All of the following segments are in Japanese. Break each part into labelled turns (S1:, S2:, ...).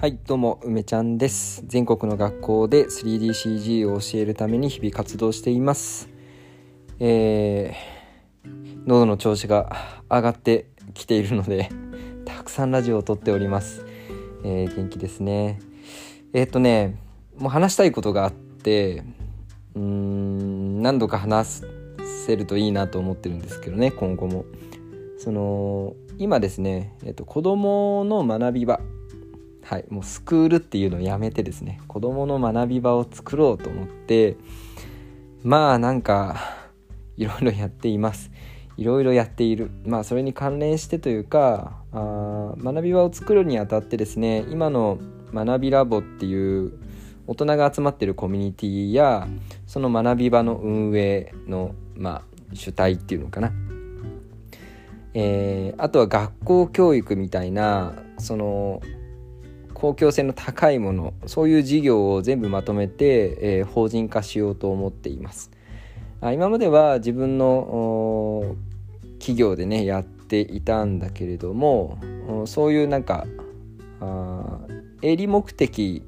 S1: はいどうも梅ちゃんです。全国の学校で 3DCG を教えるために日々活動しています。えー、喉の調子が上がってきているので たくさんラジオを撮っております。えー、元気ですね。えー、っとねもう話したいことがあってうーん何度か話せるといいなと思ってるんですけどね今後も。その今ですね、えっと、子どもの学び場はいもうスクールっていうのをやめてですね子どもの学び場を作ろうと思ってまあなんかいろいろやっています。いろいろやっている。まあそれに関連してというかあ学び場を作るにあたってですね今の学びラボっていう大人が集まってるコミュニティやその学び場の運営のまあ主体っていうのかな。えー、あとは学校教育みたいなその公共性の高いものそういう事業を全部まとめて、えー、法人化しようと思っています。あ今までは自分の企業でねやっていたんだけれどもそういうなんかあ営利目的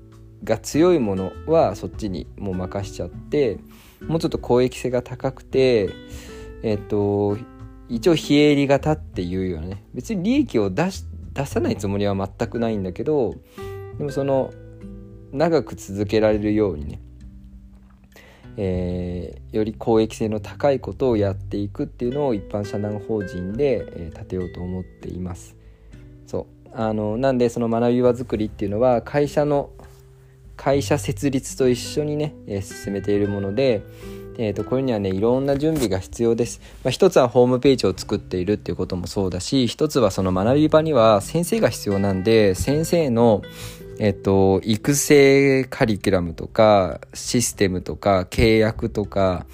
S1: が強いものはそっちにもう任しちゃってもうちょっと公益性が高くてえっ、ー、と一応非営利型っていうようなね別に利益を出し出さないつもりは全くないんだけどでもその長く続けられるようにね、えー、より公益性の高いことをやっていくっていうのを一般社団法人で、えー、立てようと思っています。そうあのなんでその学び場作りっていうのは会社の会社設立と一緒にね、えー、進めているものでえーと、これにはねいろんな準備が必要です、まあ、一つはホームページを作っているっていうこともそうだし一つはその学び場には先生が必要なんで先生のえっと、育成カリキュラムとかシステムとか契約とか、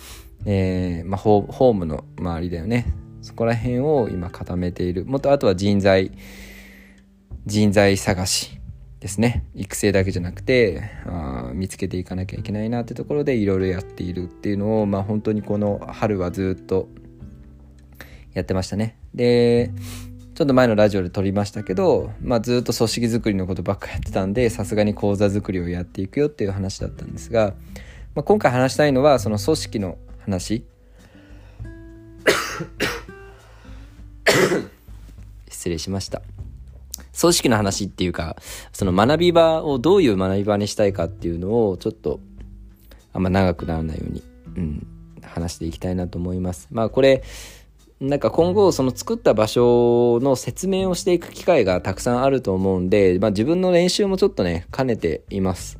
S1: えーまあ、ホームの周りだよね。そこら辺を今固めている。もっとあとは人材人材探し。ですね。育成だけじゃなくてあ見つけていかなきゃいけないなってところでいろいろやっているっていうのをまあ本当にこの春はずっとやってましたね。でちょっと前のラジオで撮りましたけど、まあ、ずっと組織づくりのことばっかやってたんでさすがに講座作りをやっていくよっていう話だったんですが、まあ、今回話したいのはその組織の話。失礼しました組織の話っていうか、その学び場をどういう学び場にしたいかっていうのをちょっとあんま長くならないように、うん、話していきたいなと思います。まあこれ、なんか今後その作った場所の説明をしていく機会がたくさんあると思うんで、まあ自分の練習もちょっとね、兼ねています。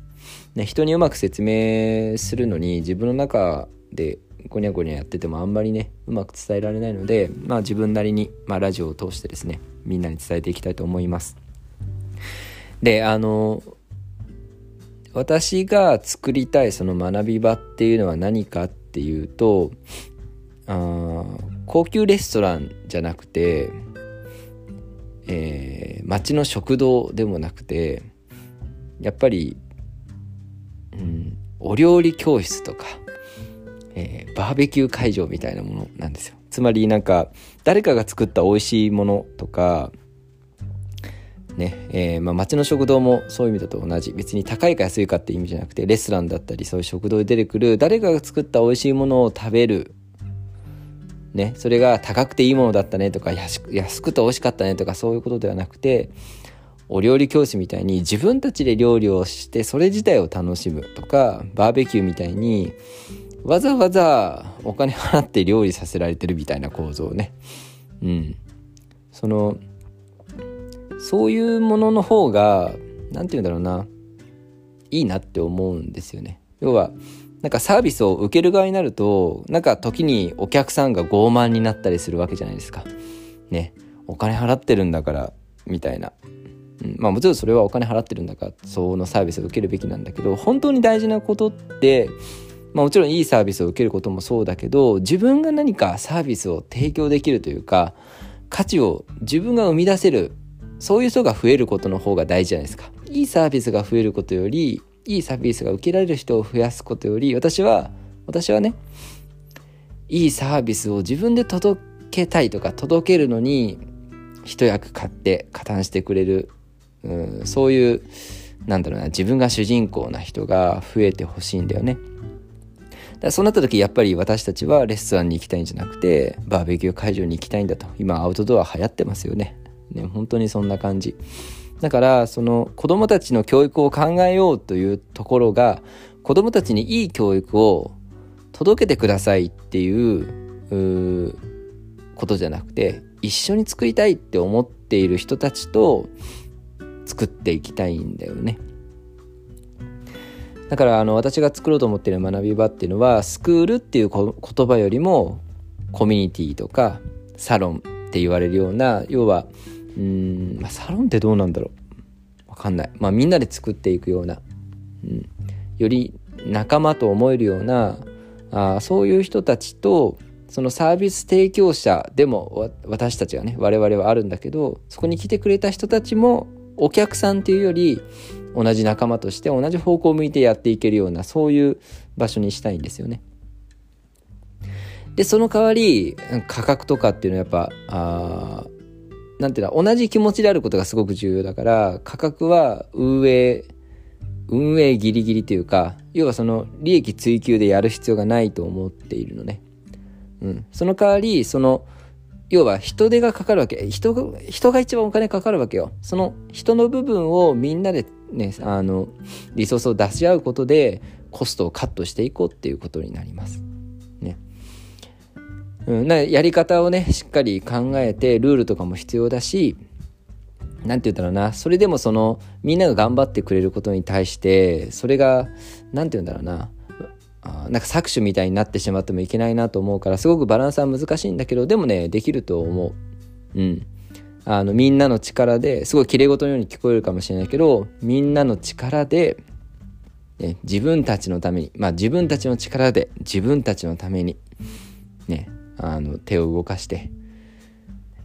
S1: ね、人にうまく説明するのに自分の中でゴニャゴニャやっててもあんまりねうまく伝えられないのでまあ自分なりに、まあ、ラジオを通してですねみんなに伝えていきたいと思います。であの私が作りたいその学び場っていうのは何かっていうとあ高級レストランじゃなくて、えー、町の食堂でもなくてやっぱり、うん、お料理教室とかえー、バーベキュー会場みたいなものなんですよ。つまりなんか誰かが作った美味しいものとかねえーまあ、町の食堂もそういう意味だと同じ。別に高いか安いかって意味じゃなくてレストランだったりそういう食堂で出てくる誰かが作った美味しいものを食べる。ねそれが高くていいものだったねとか安くて美味しかったねとかそういうことではなくてお料理教師みたいに自分たちで料理をしてそれ自体を楽しむとかバーベキューみたいにわざわざお金払って料理させられてるみたいな構造ね。うん。そのそういうものの方が何て言うんだろうな。いいなって思うんですよね。要はなんかサービスを受ける側になるとなんか時にお客さんが傲慢になったりするわけじゃないですか。ね。お金払ってるんだからみたいな、うん、まあもちろんそれはお金払ってるんだからそのサービスを受けるべきなんだけど本当に大事なことってまあ、もちろんいいサービスを受けることもそうだけど自分が何かサービスを提供できるというか価値を自分が生み出せるそういう人が増えることの方が大事じゃないですか。いいサービスが増えることよりいいサービスが受けられる人を増やすことより私は私はねいいサービスを自分で届けたいとか届けるのに一役買って加担してくれる、うん、そういうなんだろうな自分が主人公な人が増えてほしいんだよね。だそうなった時やっぱり私たちはレストランに行きたいんじゃなくてバーベキュー会場に行きたいんだと。今アウトドア流行ってますよね。ね本当にそんな感じ。だからその子供たちの教育を考えようというところが子供たちにいい教育を届けてくださいっていうことじゃなくて一緒に作りたいって思っている人たちと作っていきたいんだよね。だからあの私が作ろうと思っている学び場っていうのはスクールっていう言葉よりもコミュニティとかサロンって言われるような要はうん、まあ、サロンってどうなんだろう。わかんない、まあ、みんなで作っていくような、うん、より仲間と思えるようなあそういう人たちとそのサービス提供者でも私たちはね我々はあるんだけどそこに来てくれた人たちもお客さんっていうより同じ仲間として同じ方向を向いてやっていけるようなそういう場所にしたいんですよね。でその代わり価格とかっていうのはやっぱあなんていうの同じ気持ちであることがすごく重要だから価格は運営運営ギリギリというか要はその利益追求でやる必要がないと思っているのね。うん、その代わりその要は人手がかかるわけ人が人が一番お金かかるわけよその人の部分をみんなでねあのリソースを出し合うことでコストをカットしていこうっていうことになります。ね。うん、なやり方をねしっかり考えてルールとかも必要だし何て言うんだろうな。それでもそのみんなが頑張ってくれることに対してそれが何て言うんだろうな。あなんか搾取みたいになってしまってもいけないなと思うからすごくバランスは難しいんだけどでもねできると思う。うん。あのみんなの力ですごいきれい事のように聞こえるかもしれないけどみんなの力で、ね、自分たちのためにまあ自分たちの力で自分たちのためにねあの手を動かして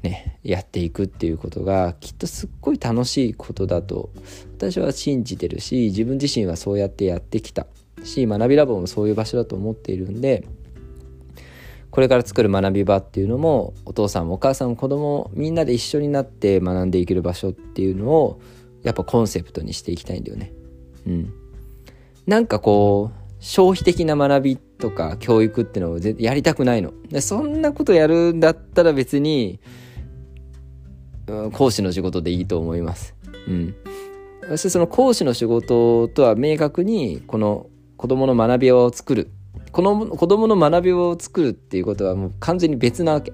S1: ねやっていくっていうことがきっとすっごい楽しいことだと私は信じてるし自分自身はそうやってやってきたし学びラボもそういう場所だと思っているんでこれから作る学び場っていうのもお父さんもお母さんも子供みんなで一緒になって学んでいける場所っていうのをやっぱコンセプトにしていきたいんだよね。うん。なんかこう消費的な学びとか教育っていうのをやりたくないの。そんなことやるんだったら別に、うん、講師の仕事でいいと思います。うん。そしてその講師の仕事とは明確にこの子供の学び場を作るこの子供の学びを作るっていうことはもう完全に別なわけ。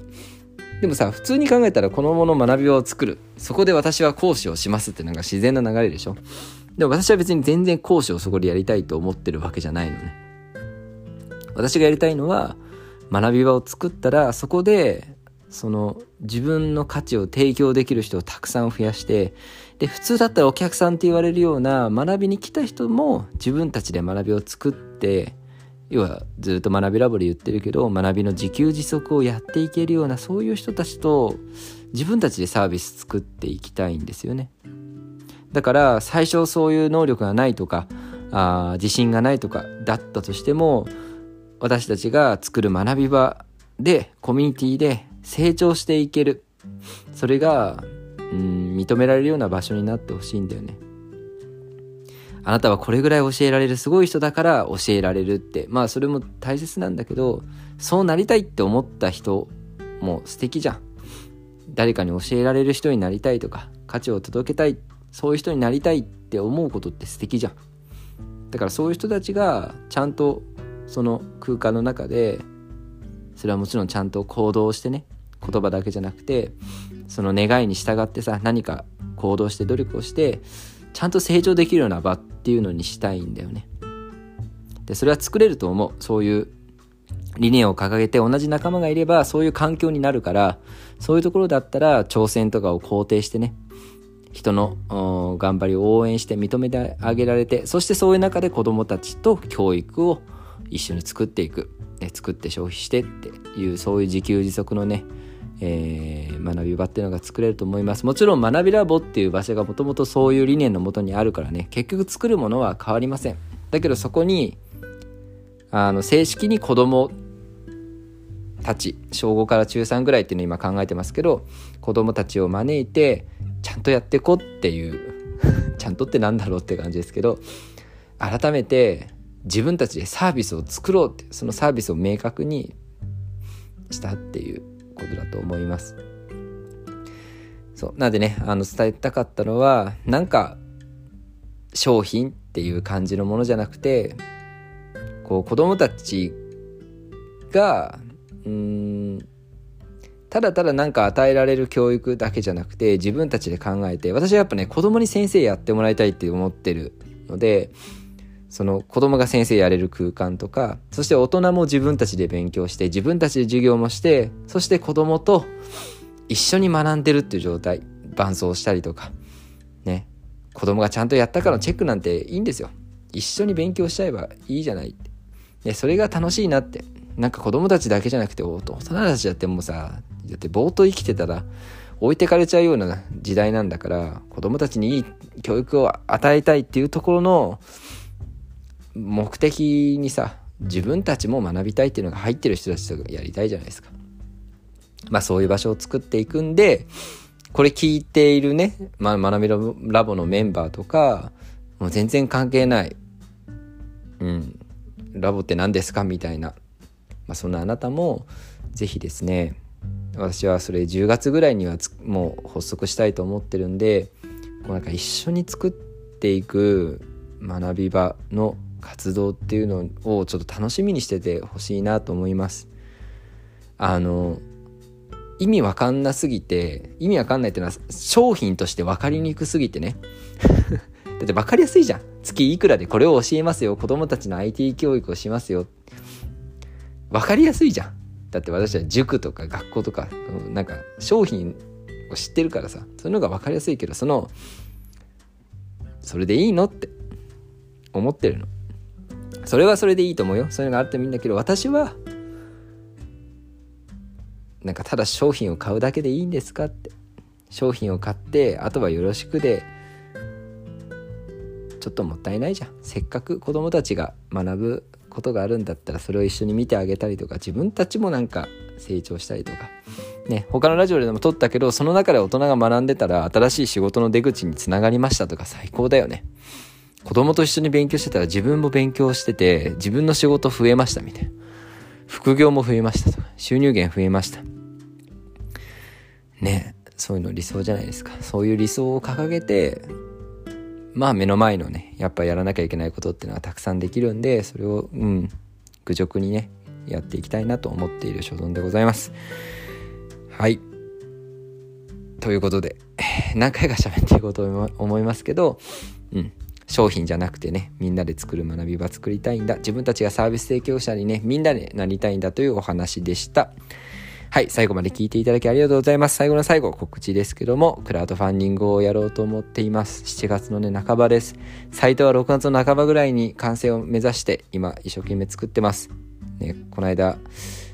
S1: でもさ普通に考えたら子供の学びを作る。そこで私は講師をしますってなんか自然な流れでしょ。でも私は別に全然講師をそこでやりたいと思ってるわけじゃないのね。私がやりたいのは学び場を作ったらそこでその自分の価値を提供できる人をたくさん増やしてで普通だったらお客さんって言われるような学びに来た人も自分たちで学びを作って要はずっと学びラボで言ってるけど学びの自給自足をやっていけるようなそういう人たちと自分たちでサービス作っていきたいんですよねだから最初そういう能力がないとかあ自信がないとかだったとしても私たちが作る学び場でコミュニティで成長していけるそれがうん認められるような場所になってほしいんだよね。あなたはこれぐらい教えられるすごい人だから教えられるってまあそれも大切なんだけどそうなりたいって思った人も素敵じゃん。誰かに教えられる人になりたいとか価値を届けたいそういう人になりたいって思うことって素敵じゃん。だからそういう人たちがちゃんとその空間の中でそれはもちろんちゃんと行動してね言葉だけじゃなくてその願いに従ってさ何か行動して努力をしてちゃんと成長できるような場っっていうのにしたいんだよね。でそれは作れると思うそういう理念を掲げて同じ仲間がいればそういう環境になるからそういうところだったら挑戦とかを肯定してね人の頑張りを応援して認めてあげられてそしてそういう中で子どもたちと教育を一緒に作っていく、作って消費してっていうそういう自給自足のねえー、学び場っていうのが作れると思います。もちろん学びラボっていう場所がもともとそういう理念のもとにあるからね。結局作るものは変わりません。だけどそこにあの正式に子供たち小5から中3ぐらいっていうのを今考えてますけど子供たちを招いてちゃんとやってこうっていう ちゃんとってなんだろうって感じですけど改めて自分たちでサービスを作ろうってそのサービスを明確にしたっていう。ことだと思います。そう。なんでねあの伝えたかったのはなんか商品っていう感じのものじゃなくてこう子供たちがうんただただ何か与えられる教育だけじゃなくて自分たちで考えて私はやっぱね子供に先生やってもらいたいって思ってるのでその子供が先生やれる空間とかそして大人も自分たちで勉強して自分たちで授業もしてそして子供と一緒に学んでるっていう状態伴走したりとかね。子供がちゃんとやったかのチェックなんていいんですよ。一緒に勉強しちゃえばいいじゃない。でそれが楽しいなって。なんか子供たちだけじゃなくて大人たちだってもうさだってぼーっと生きてたら置いてかれちゃうような時代なんだから子供たちにいい教育を与えたいっていうところの目的にさ自分たちも学びたいっていうのが入ってる人たちとやりたいじゃないですか。まあそういう場所を作っていくんでこれ聞いているね、ま、学びラボのメンバーとかもう全然関係ない、うん、ラボって何ですか？みたいな、まあ、そんなあなたも是非ですね私はそれ10月ぐらいにはもう発足したいと思ってるんでこうなんか一緒に作っていく学び場の活動っていうのをちょっと楽しみにしててほしいなと思います。あの意味わかんなすぎて意味わかんないっていうのは商品として分かりにくすぎてね。だって分かりやすいじゃん。月いくらでこれを教えますよ。子供たちの IT 教育をしますよ。分かりやすいじゃん。だって私は塾とか学校とかなんか商品を知ってるからさ。そういうのが分かりやすいけどそのそれでいいのって思ってるの。それはそれでいいと思うよ。そういうのがあってもいいんだけど私はなんかただ商品を買うだけでいいんですかって。商品を買ってあとはよろしくでちょっともったいないじゃん。せっかく子供たちが学ぶことがあるんだったらそれを一緒に見てあげたりとか自分たちもなんか成長したりとか。ね他のラジオでも撮ったけどその中で大人が学んでたら新しい仕事の出口につながりましたとか最高だよね。子供と一緒に勉強してたら自分も勉強してて自分の仕事増えましたみたいな。副業も増えましたとか収入源増えました。ねそういうの理想じゃないですか。そういう理想を掲げてまあ目の前のねやっぱやらなきゃいけないことっていうのはたくさんできるんでそれをうん愚直にねやっていきたいなと思っている所存でございます。はい。ということで何回か喋っていこうと思いますけどうん。商品じゃなくてねみんなで作る学び場作りたいんだ。自分たちがサービス提供者にねみんなでなりたいんだというお話でした。はい最後まで聞いていただきありがとうございます。最後の最後告知ですけどもクラウドファンディングをやろうと思っています。7月のね半ばです。サイトは6月の半ばぐらいに完成を目指して今一生懸命作ってます。ねこの間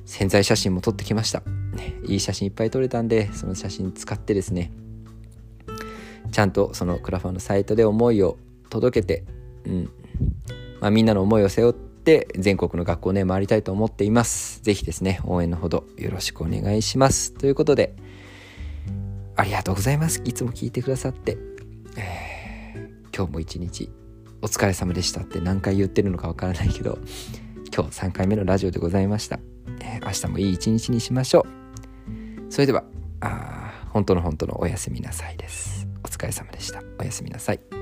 S1: 潜在写真も撮ってきました、ね、いい写真いっぱい撮れたんでその写真使ってですねちゃんとそのクラファンのサイトで思いを届けて、うん。まあ、みんなの思いを背負って全国の学校ね回りたいと思っています。是非ですね応援のほどよろしくお願いします。ということでありがとうございます。いつも聞いてくださって、えー、今日も一日お疲れ様でしたって何回言ってるのかわからないけど今日3回目のラジオでございました、えー、明日もいい一日にしましょう。それではあ本当の本当のおやすみなさいです。お疲れ様でした。おやすみなさい。